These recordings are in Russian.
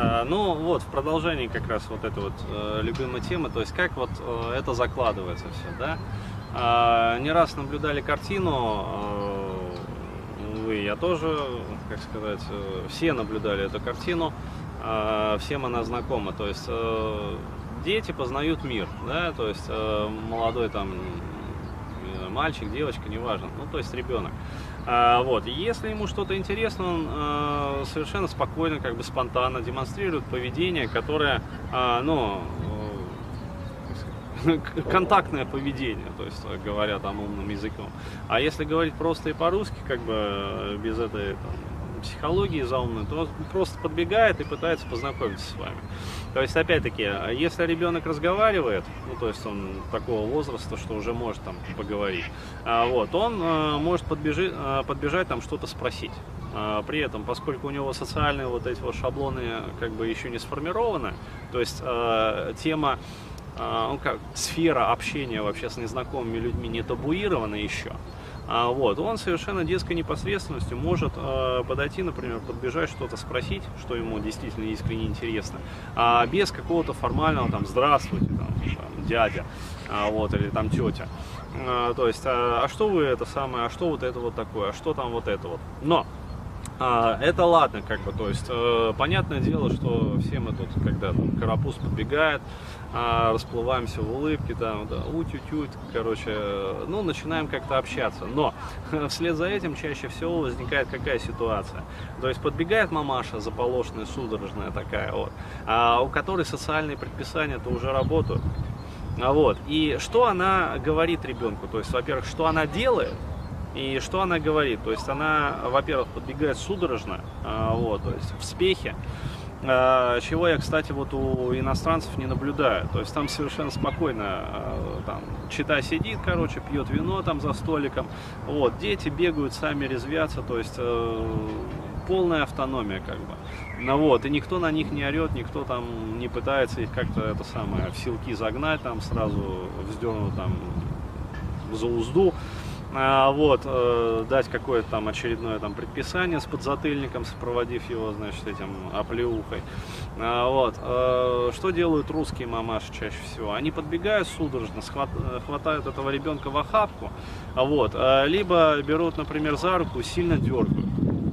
А, ну вот, в продолжении как раз вот этой вот э, любимой темы, то есть как вот э, это закладывается все, да. А, не раз наблюдали картину, э, вы, я тоже, как сказать, э, все наблюдали эту картину, э, всем она знакома, то есть э, дети познают мир, да, то есть э, молодой там э, мальчик, девочка, неважно, ну то есть ребенок. А, вот. Если ему что-то интересно, он а, совершенно спокойно, как бы спонтанно демонстрирует поведение, которое, а, ну, э, контактное поведение, то есть говоря там умным языком. А если говорить просто и по-русски, как бы э, без этой там, психологии заумной, то он просто подбегает и пытается познакомиться с вами. То есть, опять-таки, если ребенок разговаривает, ну, то есть он такого возраста, что уже может там поговорить, а, вот, он э, может подбежи, э, подбежать там что-то спросить. А, при этом, поскольку у него социальные вот эти вот шаблоны как бы еще не сформированы, то есть э, тема ну, как, сфера общения вообще с незнакомыми людьми не табуирована еще, а, вот, он совершенно детской непосредственностью может э, подойти, например, подбежать, что-то спросить, что ему действительно искренне интересно, а без какого-то формального там «здравствуйте», там, там, дядя, а, вот, или там тетя. А, то есть, а, а что вы это самое, а что вот это вот такое, а что там вот это вот. Но а, это ладно, как бы, то есть, э, понятное дело, что все мы тут, когда там карапуз подбегает, а, расплываемся в улыбке, там, да, утю-тють, короче, ну, начинаем как-то общаться. Но вслед за этим чаще всего возникает какая ситуация? То есть подбегает мамаша заполошенная, судорожная такая вот, а, у которой социальные предписания-то уже работают. А вот, и что она говорит ребенку? То есть, во-первых, что она делает, и что она говорит? То есть она, во-первых, подбегает судорожно, а, вот, то есть в спехе, а, чего я, кстати, вот у иностранцев не наблюдаю. То есть там совершенно спокойно, а, там, чита сидит, короче, пьет вино там за столиком. Вот, дети бегают, сами резвятся, то есть э, полная автономия, как бы. Ну вот, и никто на них не орет, никто там не пытается их как-то это самое в силки загнать, там сразу вздернуть там за узду. А, вот, э, дать какое-то там очередное там предписание с подзатыльником, сопроводив его, значит, этим оплеухой. А, вот, э, что делают русские мамаши чаще всего? Они подбегают судорожно, схват, хватают этого ребенка в охапку, вот, э, либо берут, например, за руку, сильно дергают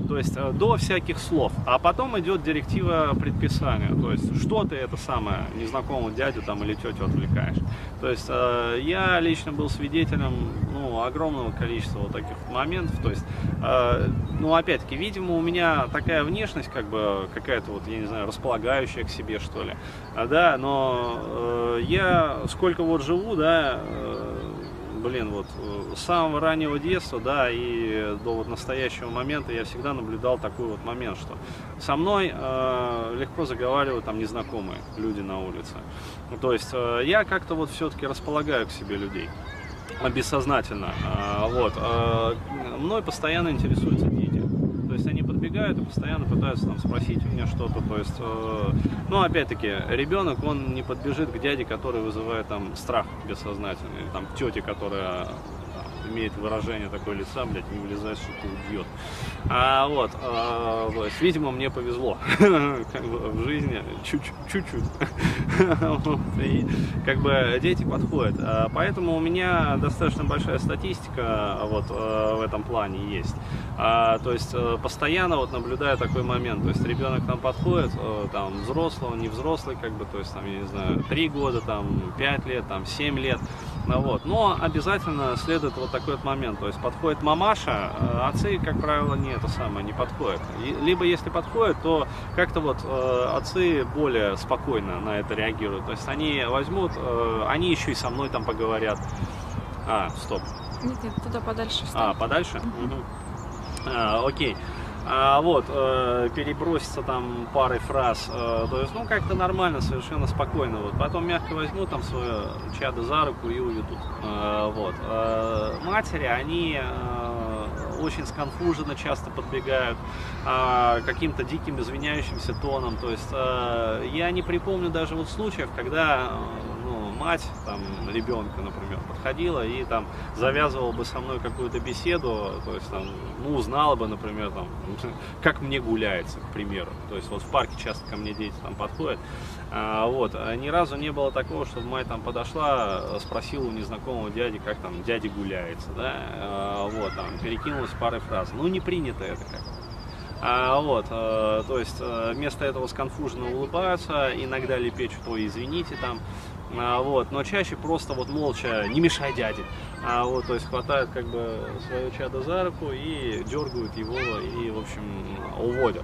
то есть э, до всяких слов. А потом идет директива предписания, то есть что ты это самое незнакомого дядю там или тетю отвлекаешь. То есть э, я лично был свидетелем ну, огромного количества вот таких моментов, то есть, э, ну опять-таки, видимо, у меня такая внешность как бы какая-то вот, я не знаю, располагающая к себе что ли, да, но я сколько вот живу, да, блин, вот э, с самого раннего детства, да, и до вот настоящего момента я всегда наблюдал такой вот момент, что со мной э, легко заговаривают там незнакомые люди на улице. То есть э, я как-то вот все-таки располагаю к себе людей бессознательно. Э, вот. Э, мной постоянно интересуются подбегают и постоянно пытаются там спросить у меня что-то. То есть, э, ну, опять-таки, ребенок, он не подбежит к дяде, который вызывает там страх бессознательный, или там к тете, которая имеет выражение такое лица, блядь, не влезает, что-то убьет. А вот, а, то есть, видимо, мне повезло как бы, в жизни чуть-чуть. И как бы дети подходят. А, поэтому у меня достаточно большая статистика вот а, в этом плане есть. А, то есть э, постоянно вот наблюдаю такой момент. То есть ребенок там подходит, э, там взрослый, он не взрослый, как бы, то есть там, я не знаю, 3 года, там 5 лет, там 7 лет. Ну, вот. Но обязательно следует вот такой вот момент. То есть подходит мамаша, а отцы, как правило, не это самое, не подходят. И, либо если подходят, то как-то вот э, отцы более спокойно на это реагируют. То есть они возьмут, э, они еще и со мной там поговорят. А, стоп. Нет, нет, туда подальше. Встань. А, подальше? Угу. Угу. А, окей а, вот, э, переброситься там парой фраз, э, то есть, ну, как-то нормально, совершенно спокойно, вот, потом мягко возьму там свое чадо за руку и уйдут, э, вот, э, матери, они э, очень сконфуженно часто подбегают э, каким-то диким извиняющимся тоном, то есть, э, я не припомню даже вот случаев, когда, э, ну, мать там ребенка, например, подходила и там завязывала бы со мной какую-то беседу, то есть там, ну, узнала бы, например, там, как мне гуляется, к примеру. То есть вот в парке часто ко мне дети там подходят. А, вот, а ни разу не было такого, чтобы мать там подошла, спросила у незнакомого дяди, как там дяде гуляется, да, а, вот, там, перекинулась парой фраз. Ну, не принято это как а, вот, а, то есть а, вместо этого сконфуженно улыбаются, иногда лепечут, ой, извините там, а, вот, но чаще просто вот молча, не мешай дяде, а, вот, то есть хватают как бы свое чадо за руку и дергают его и, в общем, уводят.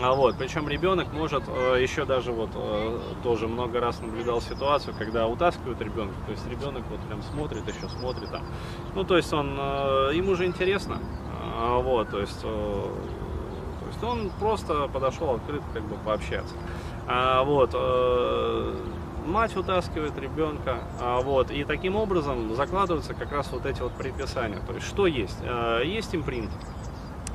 А вот, причем ребенок может э, еще даже вот э, тоже много раз наблюдал ситуацию, когда утаскивают ребенка, то есть ребенок вот прям смотрит, еще смотрит там. Ну, то есть он, э, ему же интересно, а, вот, то есть, то есть он просто подошел открыто как бы пообщаться. А, вот, мать утаскивает ребенка, а, вот, и таким образом закладываются как раз вот эти вот предписания. То есть что есть? Есть импринт,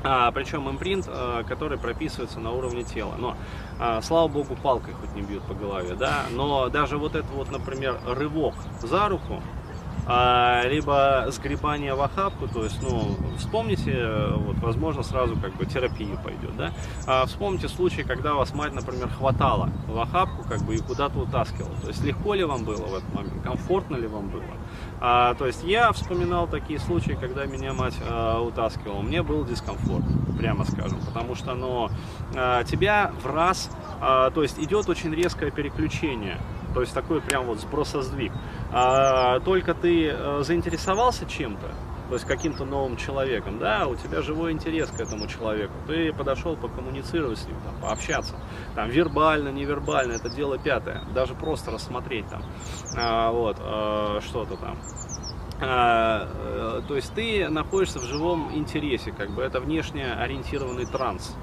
а, причем импринт, а, который прописывается на уровне тела. Но, а, слава богу, палкой хоть не бьют по голове, да, но даже вот это вот, например, рывок за руку, а, либо сгребание в охапку, то есть, ну, вспомните, вот, возможно, сразу как бы терапия пойдет, да, а, вспомните случай, когда вас мать, например, хватала в охапку, как бы, и куда-то утаскивала, то есть, легко ли вам было в этот момент, комфортно ли вам было, а, то есть, я вспоминал такие случаи, когда меня мать а, утаскивала, мне был дискомфорт, прямо скажем, потому что, ну, а, тебя в раз, а, то есть, идет очень резкое переключение, то есть такой прям вот сбросоздвиг. А, только ты э, заинтересовался чем-то, то есть каким-то новым человеком, да, у тебя живой интерес к этому человеку, ты подошел покоммуницировать с ним, там, пообщаться, там, вербально, невербально, это дело пятое, даже просто рассмотреть там, а, вот, а, что-то там. А, э, то есть ты находишься в живом интересе, как бы это внешне ориентированный транс.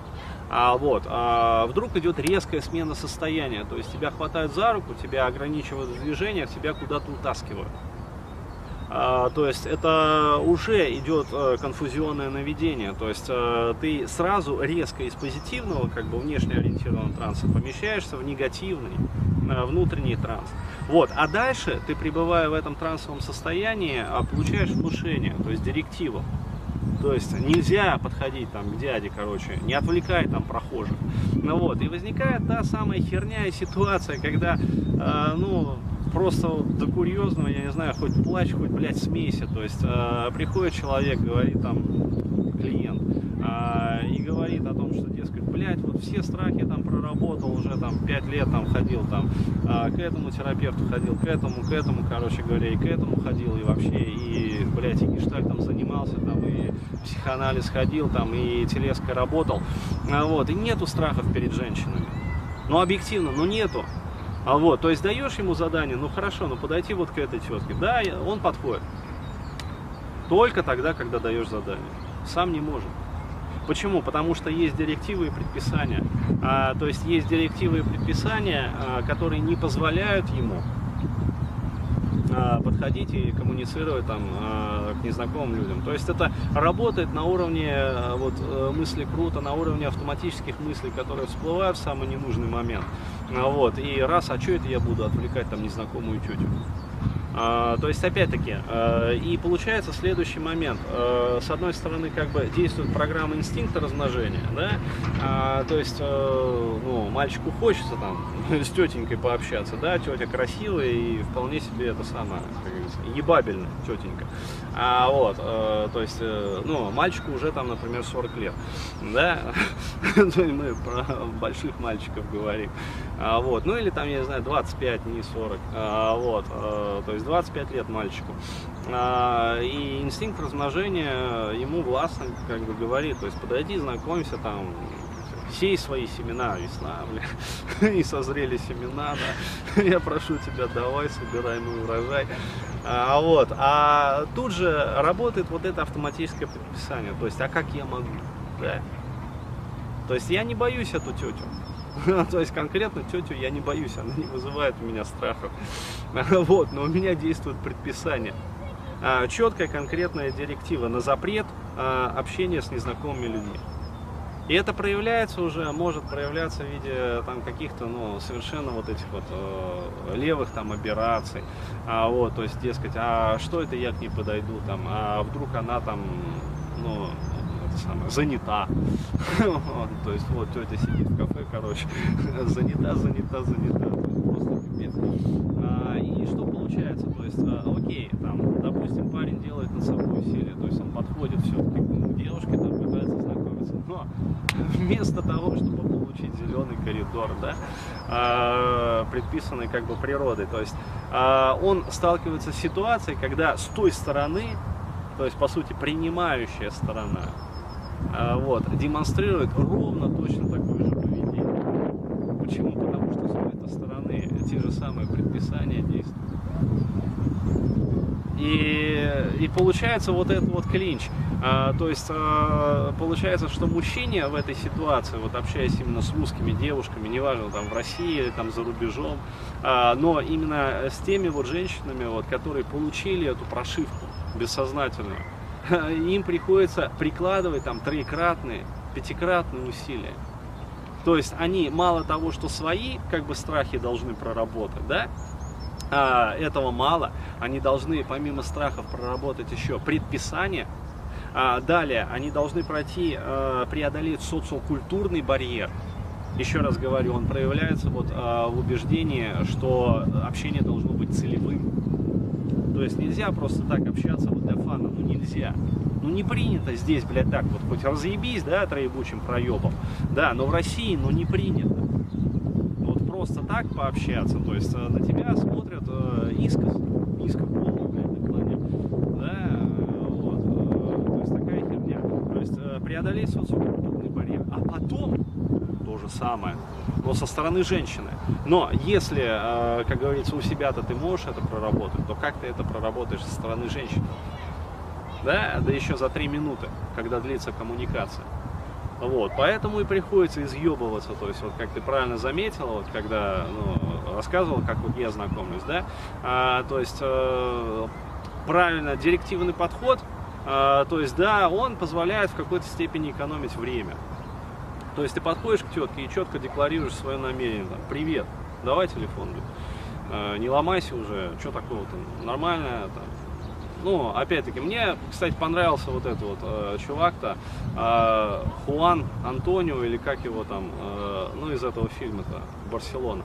А вот, а вдруг идет резкая смена состояния, то есть тебя хватают за руку, тебя ограничивают в движениях, тебя куда-то утаскивают. А, то есть это уже идет а, конфузионное наведение, то есть а, ты сразу резко из позитивного, как бы внешне ориентированного транса помещаешься в негативный а, внутренний транс. Вот, а дальше ты, пребывая в этом трансовом состоянии, получаешь внушение, то есть директиву. То есть нельзя подходить там к дяде, короче, не отвлекай там прохожих. Ну вот, и возникает та самая херня и ситуация, когда, э, ну, просто до курьезного, я не знаю, хоть плачь, хоть, блядь, смейся. То есть э, приходит человек, говорит там, клиент, э, и говорит о том, что, дескать, блядь, вот все страхи там проработал, уже там 5 лет там ходил там, э, к этому терапевту ходил, к этому, к этому, короче говоря, и к этому ходил, и вообще, и, блядь, и гештальтом занимался там, и психоанализ ходил там и телеской работал. А вот, и нету страхов перед женщинами. Ну, объективно, ну нету. А вот, то есть даешь ему задание, ну хорошо, ну подойти вот к этой тетке. Да, он подходит. Только тогда, когда даешь задание. Сам не может. Почему? Потому что есть директивы и предписания. А, то есть есть директивы и предписания, а, которые не позволяют ему подходить и коммуницировать там а, к незнакомым людям. То есть это работает на уровне а, вот, э, мысли круто, на уровне автоматических мыслей, которые всплывают в самый ненужный момент. Вот. И раз, а что это я буду отвлекать там незнакомую тетю? А, то есть, опять-таки, а, и получается следующий момент. А, с одной стороны, как бы действует программа инстинкта размножения, да, то есть, а, ну, мальчику хочется там с тетенькой пообщаться, да, тетя красивая и вполне себе это самое, как говорится, ебабельная тетенька. А вот, а, то есть, а, ну, мальчику уже там, например, 40 лет, да, мы про больших мальчиков говорим, а, вот, ну или там, я не знаю, 25, не 40, а, вот, а, то есть есть 25 лет мальчику. А, и инстинкт размножения ему властно как бы говорит, то есть подойди, знакомься там, сей свои семена, весна, бля, и созрели семена, да, я прошу тебя, давай, собирай мой урожай. А, вот, а тут же работает вот это автоматическое предписание, то есть, а как я могу, да? То есть я не боюсь эту тетю, То есть конкретно тетю я не боюсь, она не вызывает у меня страха. Вот, но у меня действует предписание. А, четкая конкретная директива на запрет а, общения с незнакомыми людьми. И это проявляется уже, может проявляться в виде там каких-то, ну, совершенно вот этих вот э, левых там операций. А, вот, то есть, дескать, а что это я к ней подойду там, а вдруг она там, ну, это самое, занята. То есть, вот тетя сидит в кафе, короче, занята, занята, занята. Просто пипец. А, и что получается? То есть, а, окей, там, допустим, парень делает носовую усилие, то есть он подходит все-таки к девушке, там пытается знакомиться. Но вместо того, чтобы получить зеленый коридор, да, а, предписанный как бы природой, то есть он сталкивается с ситуацией, когда с той стороны, то есть по сути принимающая сторона, вот, демонстрирует ровно точно такое же поведение. Почему? Потому что с этой стороны те же самые предписания действуют. И, и получается вот этот вот клинч. А, то есть а, получается, что мужчине в этой ситуации, вот общаясь именно с русскими девушками, неважно там в России или там за рубежом, а, но именно с теми вот женщинами, вот, которые получили эту прошивку бессознательную, им приходится прикладывать там троекратные, пятикратные усилия. То есть они мало того, что свои как бы страхи должны проработать, да, а, этого мало, они должны помимо страхов проработать еще предписание, а, далее они должны пройти, а, преодолеть социокультурный барьер, еще раз говорю, он проявляется вот а, в убеждении, что общение должно быть целевым. То есть нельзя просто так общаться вот для фана, ну нельзя. Ну не принято здесь, блядь, так вот, хоть разъебись, да, троебучим проебом, да, но в России, ну не принято. Вот просто так пообщаться, то есть э, на тебя смотрят э, искос, низко голову, блядь, наклонят, да, э, вот, э, то есть такая херня. То есть э, преодолеть социокультурный барьер, а потом то же самое, но со стороны женщины. Но если, э, как говорится, у себя-то ты можешь это проработать, то как ты это проработаешь со стороны женщины? Да, да еще за три минуты, когда длится коммуникация. Вот, поэтому и приходится изъебываться, то есть, вот как ты правильно заметила, вот когда ну, рассказывал, как вот я знакомлюсь, да, а, то есть э, правильно директивный подход, а, то есть, да, он позволяет в какой-то степени экономить время. То есть ты подходишь к тетке и четко декларируешь свое намерение, там, привет, давай телефон, э, не ломайся уже, что такого-то, нормально, там, ну, опять-таки, мне, кстати, понравился вот этот вот э, чувак-то, э, Хуан Антонио, или как его там, э, ну, из этого фильма-то, Барселона.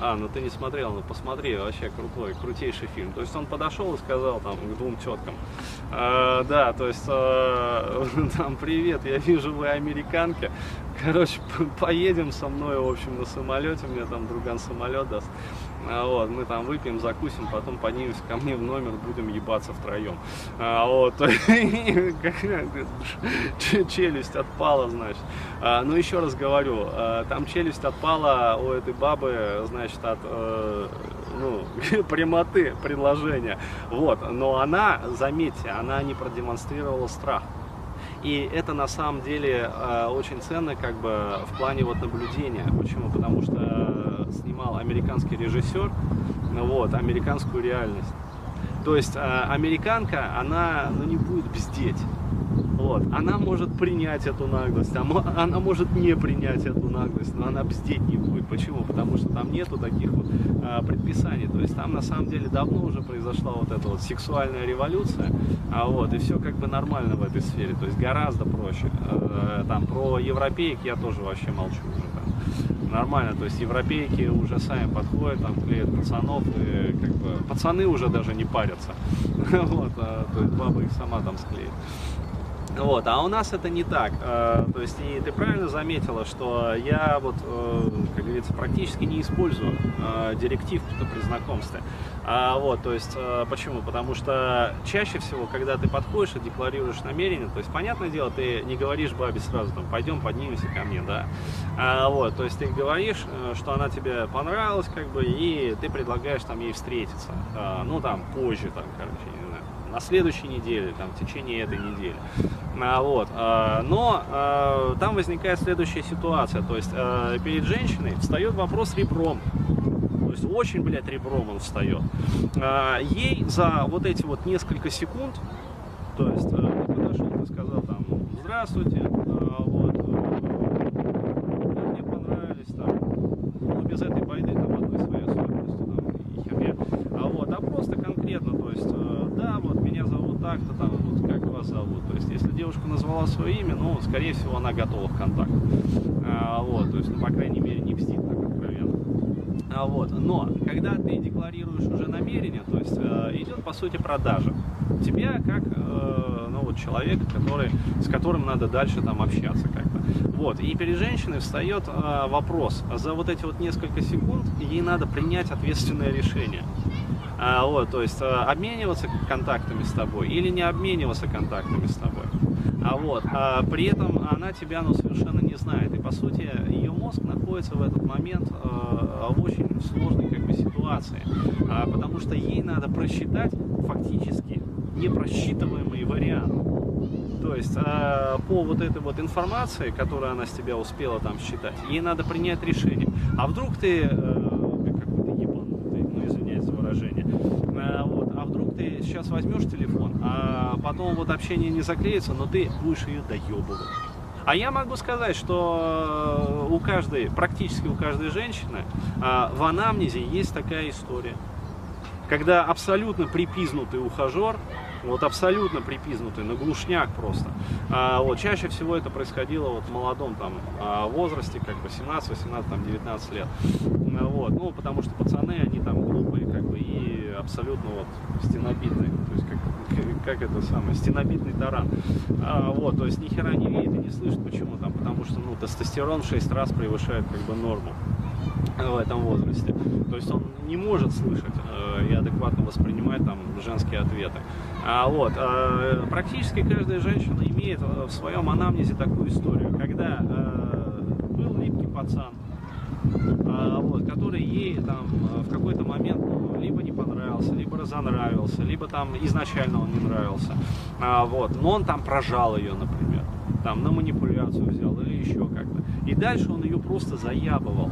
А, ну ты не смотрел, ну посмотри, вообще крутой, крутейший фильм. То есть он подошел и сказал там к двум теткам, э, да, то есть э, там, привет, я вижу, вы американки, короче, поедем со мной, в общем, на самолете, мне там друган самолет даст. А, вот, мы там выпьем, закусим, потом поднимемся ко мне в номер, будем ебаться втроем. А, вот, челюсть отпала, значит. А, ну, еще раз говорю, а, там челюсть отпала у этой бабы, значит, от э, ну, прямоты предложения. Вот, но она, заметьте, она не продемонстрировала страх. И это на самом деле э, очень ценно как бы в плане вот наблюдения. Почему? Потому что снимал американский режиссер вот, американскую реальность. То есть э, американка, она ну, не будет бздеть. Вот. Она может принять эту наглость, а она может не принять эту наглость, но она бздеть не будет. Почему? Потому что там нету таких вот а, предписаний. То есть там на самом деле давно уже произошла вот эта вот сексуальная революция, а вот, и все как бы нормально в этой сфере. То есть гораздо проще. А, там про европеек я тоже вообще молчу уже там. Нормально, то есть европейки уже сами подходят, там клеят пацанов, и как бы пацаны уже даже не парятся. Вот, а, то есть баба их сама там склеит. Вот, а у нас это не так. Э, то есть, и ты правильно заметила, что я вот, э, как говорится, практически не использую э, директив при знакомстве. А, вот, то есть, почему? Потому что чаще всего, когда ты подходишь и декларируешь намерение, то есть, понятное дело, ты не говоришь бабе сразу, там, пойдем, поднимемся ко мне, да. А, вот, то есть, ты говоришь, что она тебе понравилась, как бы, и ты предлагаешь там ей встретиться. А, ну, там, позже, там, короче, не знаю, на следующей неделе, там, в течение этой недели. А, вот. А, но а, там возникает следующая ситуация. То есть перед женщиной встает вопрос ребром. То есть очень, блядь, ребром он встает. Ей за вот эти вот несколько секунд, то есть ты подошел, ты сказал там, здравствуйте, вот, девушка назвала свое имя, ну, скорее всего, она готова к контакту. А, вот, то есть, ну, по крайней мере, не мстит так откровенно. А, вот, но, когда ты декларируешь уже намерение, то есть, э, идет, по сути, продажа. Тебя как, э, ну, вот, человека, который, с которым надо дальше там общаться как-то. Вот, и перед женщиной встает э, вопрос, за вот эти вот несколько секунд ей надо принять ответственное решение. А, вот, то есть а, обмениваться контактами с тобой или не обмениваться контактами с тобой. А вот, а при этом она тебя ну, совершенно не знает. И по сути ее мозг находится в этот момент а, в очень сложной как бы, ситуации. А, потому что ей надо просчитать фактически непросчитываемый вариант. То есть а, по вот этой вот информации, которую она с тебя успела там считать, ей надо принять решение. А вдруг ты а, сейчас возьмешь телефон, а потом вот общение не заклеится, но ты будешь ее доебывать. А я могу сказать, что у каждой, практически у каждой женщины э, в анамнезе есть такая история. Когда абсолютно припизнутый ухажер вот абсолютно припизнутый, на глушняк просто. А, вот чаще всего это происходило вот в молодом там а, возрасте, как бы 17, 18, там 19 лет. А, вот, ну, потому что пацаны, они там глупые, как бы, и абсолютно вот стенобитные, то есть как, как это самое, стенобитный таран. А, вот, то есть ни хера не видит и не слышит, почему там, потому что, ну, тестостерон в 6 раз превышает как бы норму в этом возрасте. То есть он не может слышать э, и адекватно воспринимать там женские ответы. А, вот, э, практически каждая женщина имеет в своем анамнезе такую историю, когда э, был липкий пацан, э, вот, который ей там в какой-то момент ну, либо не понравился, либо разонравился, либо там изначально он не нравился. А, вот, но он там прожал ее, например, там на манипуляцию взял или еще как-то. И дальше он ее просто заябывал.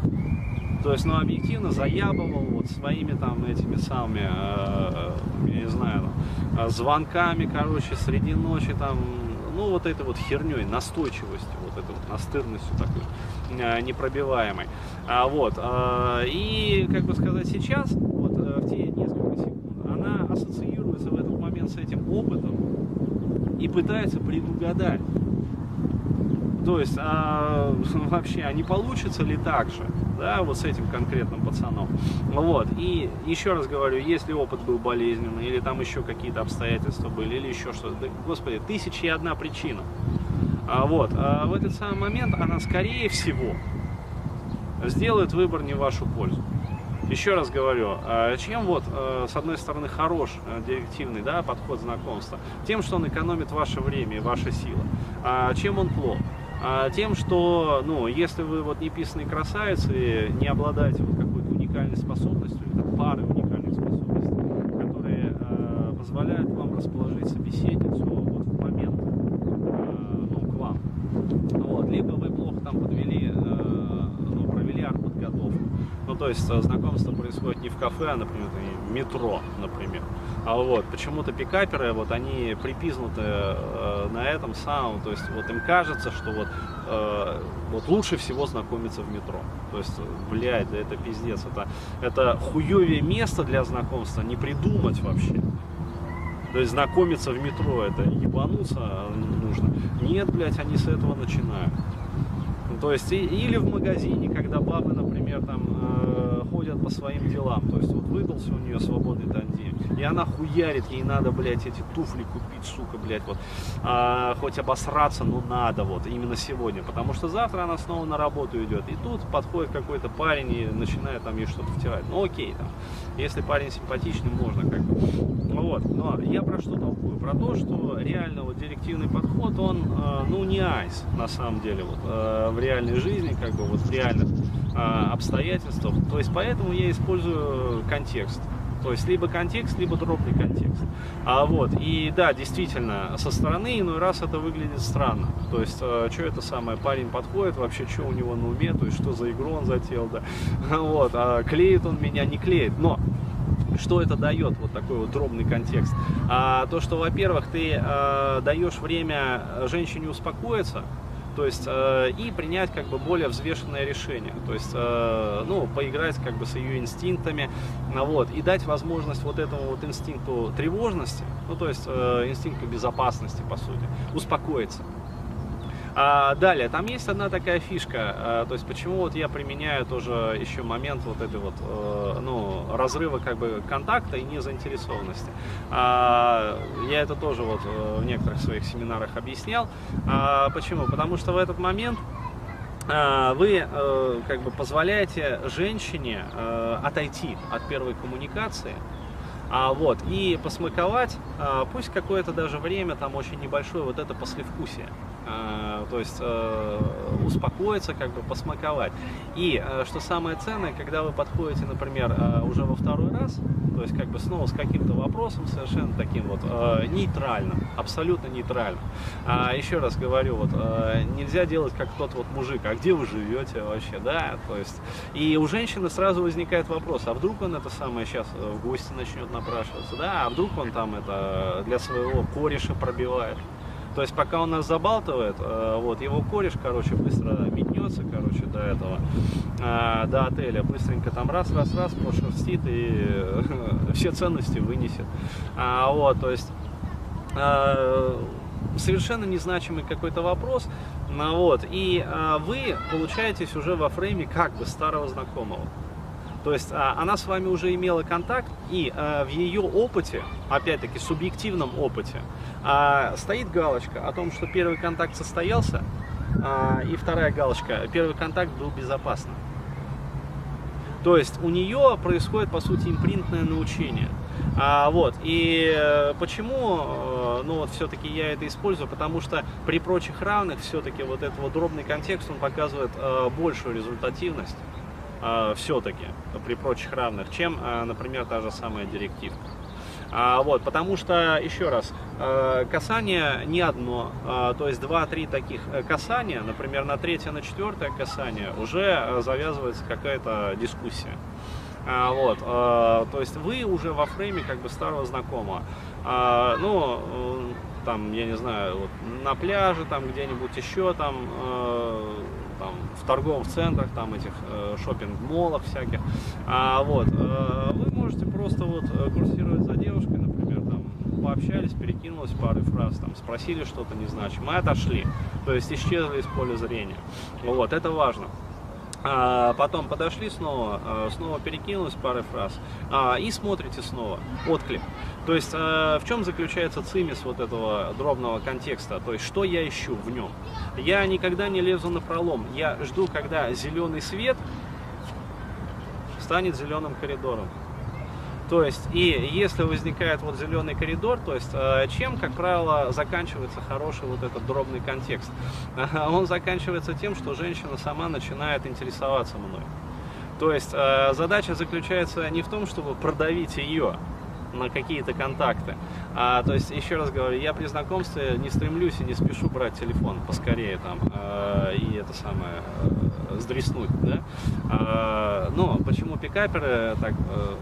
То есть, ну, объективно заябывал вот своими там этими самыми, э, я не знаю, там, звонками, короче, среди ночи там, ну, вот этой вот херней, настойчивостью, вот этой вот настырностью такой, э, непробиваемой. А, вот, э, и, как бы сказать, сейчас, вот э, в те несколько секунд, она ассоциируется в этот момент с этим опытом и пытается предугадать. То есть, а, вообще, а не получится ли так же? Да, вот с этим конкретным пацаном. Вот, и еще раз говорю, если опыт был болезненный, или там еще какие-то обстоятельства были, или еще что-то, да, господи, тысяча и одна причина. А, вот, а в этот самый момент она, скорее всего, сделает выбор не в вашу пользу. Еще раз говорю, а чем вот, э, с одной стороны, хорош э, директивный да, подход знакомства? Тем, что он экономит ваше время и ваши силы. А чем он плох? А тем, что, ну, если вы вот не красавец и не обладаете вот какой-то уникальной способностью, там пары уникальных способностей, которые э, позволяют вам расположить собеседницу вот в момент, э, ну, к вам. Вот. Либо вы плохо там подвели, э, ну, провели арт-подготовку. Ну, то есть э, знакомство происходит не в кафе, а, например, в метро, например. А вот почему-то пикаперы, вот они припизнуты э, на этом самом, то есть вот им кажется, что вот, э, вот лучше всего знакомиться в метро. То есть, блядь, да это пиздец, это, это хуевее место для знакомства не придумать вообще. То есть знакомиться в метро, это ебануться нужно. Нет, блядь, они с этого начинают. То есть или в магазине, когда бабы, например, там ходят по своим делам. То есть вот выдался у нее свободный тандем. И она хуярит, ей надо, блядь, эти туфли купить, сука, блядь, вот. А, хоть обосраться, но надо вот, именно сегодня. Потому что завтра она снова на работу идет. И тут подходит какой-то парень и начинает там ей что-то втирать. Ну окей, там. Если парень симпатичный, можно как бы. Вот. Но я про что толкую? Про то, что реально вот директивный подход, он, э, ну, не айс, на самом деле, вот, э, в реальной жизни, как бы, вот в реальных обстоятельствах. То есть поэтому я использую контекст. То есть либо контекст, либо дробный контекст. А вот, и да, действительно, со стороны иной раз это выглядит странно. То есть, э, что это самое, парень подходит, вообще, что у него на уме, то есть, что за игру он затеял, да. Вот, а клеит он меня, не клеит. Но что это дает, вот такой вот дробный контекст? А, то, что, во-первых, ты а, даешь время женщине успокоиться, То есть, э, и принять как бы более взвешенное решение. То есть, э, ну, поиграть как бы с ее инстинктами, ну, вот, и дать возможность вот этому вот инстинкту тревожности, ну, то есть, э, инстинкту безопасности, по сути, успокоиться. А, далее, там есть одна такая фишка, а, то есть почему вот я применяю тоже еще момент вот этой вот, э, ну, разрыва как бы контакта и незаинтересованности. А, я это тоже вот э, в некоторых своих семинарах объяснял. А, почему? Потому что в этот момент а, вы э, как бы позволяете женщине отойти от первой коммуникации, а, вот, и посмаковать, а, пусть какое-то даже время, там очень небольшое, вот это послевкусие. А, то есть э, успокоиться, как бы посмаковать. И э, что самое ценное, когда вы подходите, например, э, уже во второй раз, то есть как бы снова с каким-то вопросом совершенно таким вот нейтральным, абсолютно нейтральным. А еще раз говорю, вот нельзя делать как тот вот мужик, а где вы живете вообще, да, то есть и у женщины сразу возникает вопрос, а вдруг он это самое сейчас в гости начнет напрашиваться, да, а вдруг он там это для своего кореша пробивает. То есть пока он нас забалтывает, э, вот его кореш, короче, быстро метнется, короче, до этого, э, до отеля, быстренько там раз, раз, раз, прошерстит и все ценности вынесет. А, вот, то есть э, совершенно незначимый какой-то вопрос, ну, вот, и вы получаетесь уже во фрейме как бы старого знакомого. То есть а, она с вами уже имела контакт, и а, в ее опыте, опять-таки субъективном опыте, а, стоит галочка о том, что первый контакт состоялся, и вторая галочка, первый контакт был безопасным. То есть у нее происходит, по сути, импринтное научение. А, вот, и э, почему, э, ну вот все-таки я это использую, потому что при прочих равных все-таки вот этот вот дробный контекст, он показывает э, большую результативность э, все-таки при прочих равных, чем, э, например, та же самая директивка. А, вот, потому что, еще раз, касание не одно, то есть два-три таких э, касания, например, на третье, на четвертое касание уже завязывается какая-то дискуссия. А, вот, то есть вы уже во фрейме как бы старого знакомого. А, ну, там, я не знаю, вот, на пляже, там где-нибудь еще, там, в торговых центрах, там этих э, шопинг-молах всяких. А, вот, э, вы можете просто вот э, курсировать за девушкой, например, там, пообщались, перекинулась парой фраз, там, спросили что-то незначимое, отошли, то есть исчезли из поля зрения. Вот, это важно. А потом подошли снова, а, снова перекинулись парой фраз а, и смотрите снова, отклик. То есть а, в чем заключается цимис вот этого дробного контекста, то есть что я ищу в нем. Я никогда не лезу на пролом, я жду, когда зеленый свет станет зеленым коридором. То есть, и если возникает вот зеленый коридор, то есть, э, чем, как правило, заканчивается хороший вот этот дробный контекст? Он заканчивается тем, что женщина сама начинает интересоваться мной. То есть, э, задача заключается не в том, чтобы продавить ее, на какие-то контакты. А, то есть, еще раз говорю, я при знакомстве не стремлюсь и не спешу брать телефон поскорее там э, и это самое э, сдреснуть, да. А, но почему пикаперы так э,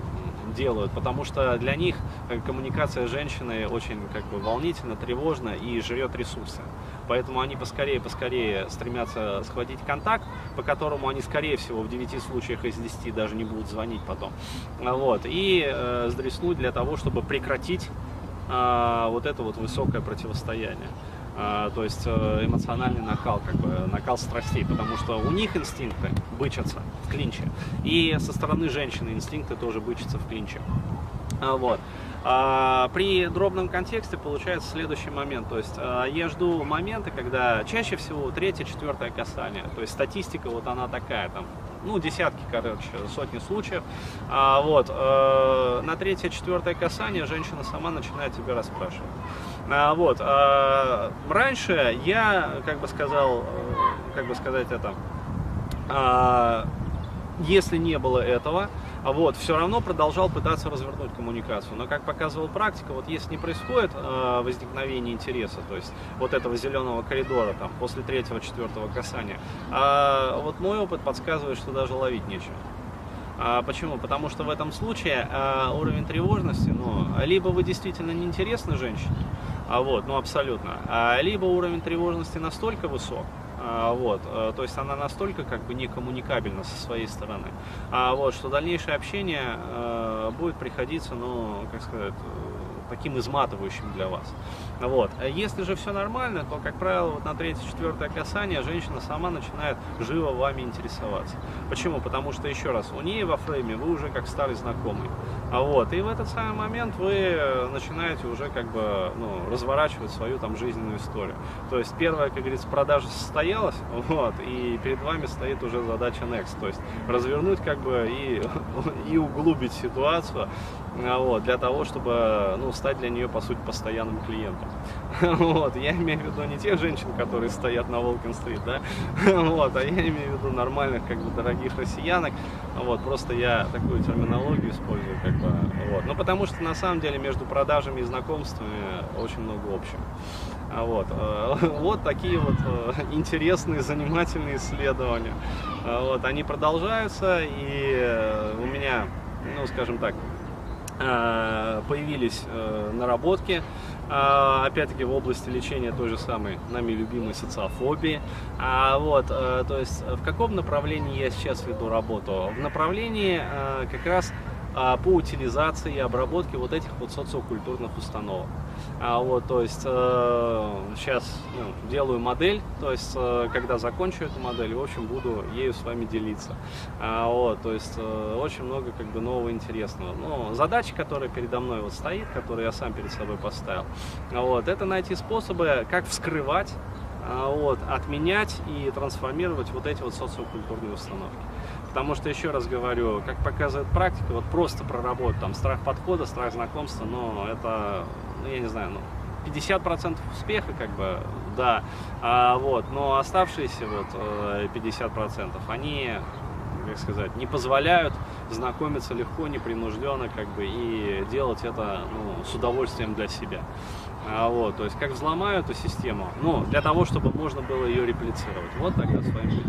делают, потому что для них э, коммуникация с женщиной очень как бы волнительно, тревожна и жрет ресурсы. Поэтому они поскорее, поскорее стремятся схватить контакт, по которому они, скорее всего, в 9 случаях из 10 даже не будут звонить потом. Вот, и э, сдреснуть для того, чтобы прекратить э, вот это вот высокое противостояние. А, то есть э, эмоциональный накал, как бы накал страстей, потому что у них инстинкты бычатся в клинче, и со стороны женщины инстинкты тоже бычатся в клинче. А, вот. А, при дробном контексте получается следующий момент. То есть я жду моменты, когда чаще всего третье, четвертое касание. То есть статистика вот она такая, там, ну, десятки, короче, сотни случаев. Вот, а, на третье, четвертое касание женщина сама начинает тебя расспрашивать. А, вот, а, раньше я, как бы сказал, э, как бы сказать это, а, если не было этого, вот, все равно продолжал пытаться развернуть коммуникацию. Но, как показывала практика, вот если не происходит э, возникновение интереса, то есть вот этого зеленого коридора там, после третьего, четвертого касания, э, вот мой опыт подсказывает, что даже ловить нечего. А, почему? Потому что в этом случае а, уровень тревожности, ну, либо вы действительно неинтересны женщине, а вот, ну абсолютно, а, либо уровень тревожности настолько высок, а, вот, э, то есть она настолько как бы некоммуникабельна со своей стороны, а вот, что дальнейшее общение э, будет приходиться, ну, как сказать, таким изматывающим для вас. Вот. А если же все нормально, то, как правило, вот на третье-четвертое касание женщина сама начинает живо вами интересоваться. Почему? Потому что, еще раз, у нее во фрейме вы уже как старый знакомый. А вот, и в этот самый момент вы начинаете уже как бы ну, разворачивать свою там жизненную историю. То есть первая, как говорится, продажа состоялась, вот, и перед вами стоит уже задача next. То есть развернуть как бы и, и углубить ситуацию, а вот, для того, чтобы ну, стать для нее, по сути, постоянным клиентом. Вот, я имею в виду не тех женщин, которые стоят на Волкин-стрит, да, вот, а я имею в виду нормальных, как бы, дорогих россиянок, вот, просто я такую терминологию использую, как бы, вот, ну, потому что, на самом деле, между продажами и знакомствами очень много общего. А вот, э, вот такие вот э, интересные, занимательные исследования. А вот, они продолжаются, и э, у меня, ну, скажем так, появились наработки, э, опять-таки в области лечения той же самой нами любимой социофобии. А, вот, то есть в каком направлении я сейчас веду работу? В направлении как раз а, по утилизации и обработке вот этих вот социокультурных установок. А вот, то есть э, сейчас ну, делаю модель, то есть э, когда закончу эту модель, в общем, буду ею с вами делиться. А, вот, то есть э, очень много как бы нового интересного. Но задача, которая передо мной вот стоит, которую я сам перед собой поставил, вот, это найти способы, как вскрывать а, вот, отменять и трансформировать вот эти вот социокультурные установки. Потому что, еще раз говорю, как показывает практика, вот просто проработать там страх подхода, страх знакомства, ну, это, ну, я не знаю, ну, 50% успеха, как бы, да, а, вот, но оставшиеся вот 50%, э, они, как сказать, не позволяют знакомиться легко, непринужденно, как бы, и делать это, ну, с удовольствием для себя. А, вот, то есть, как взломаю эту систему, ну, для того, чтобы можно было ее реплицировать. Вот тогда с вами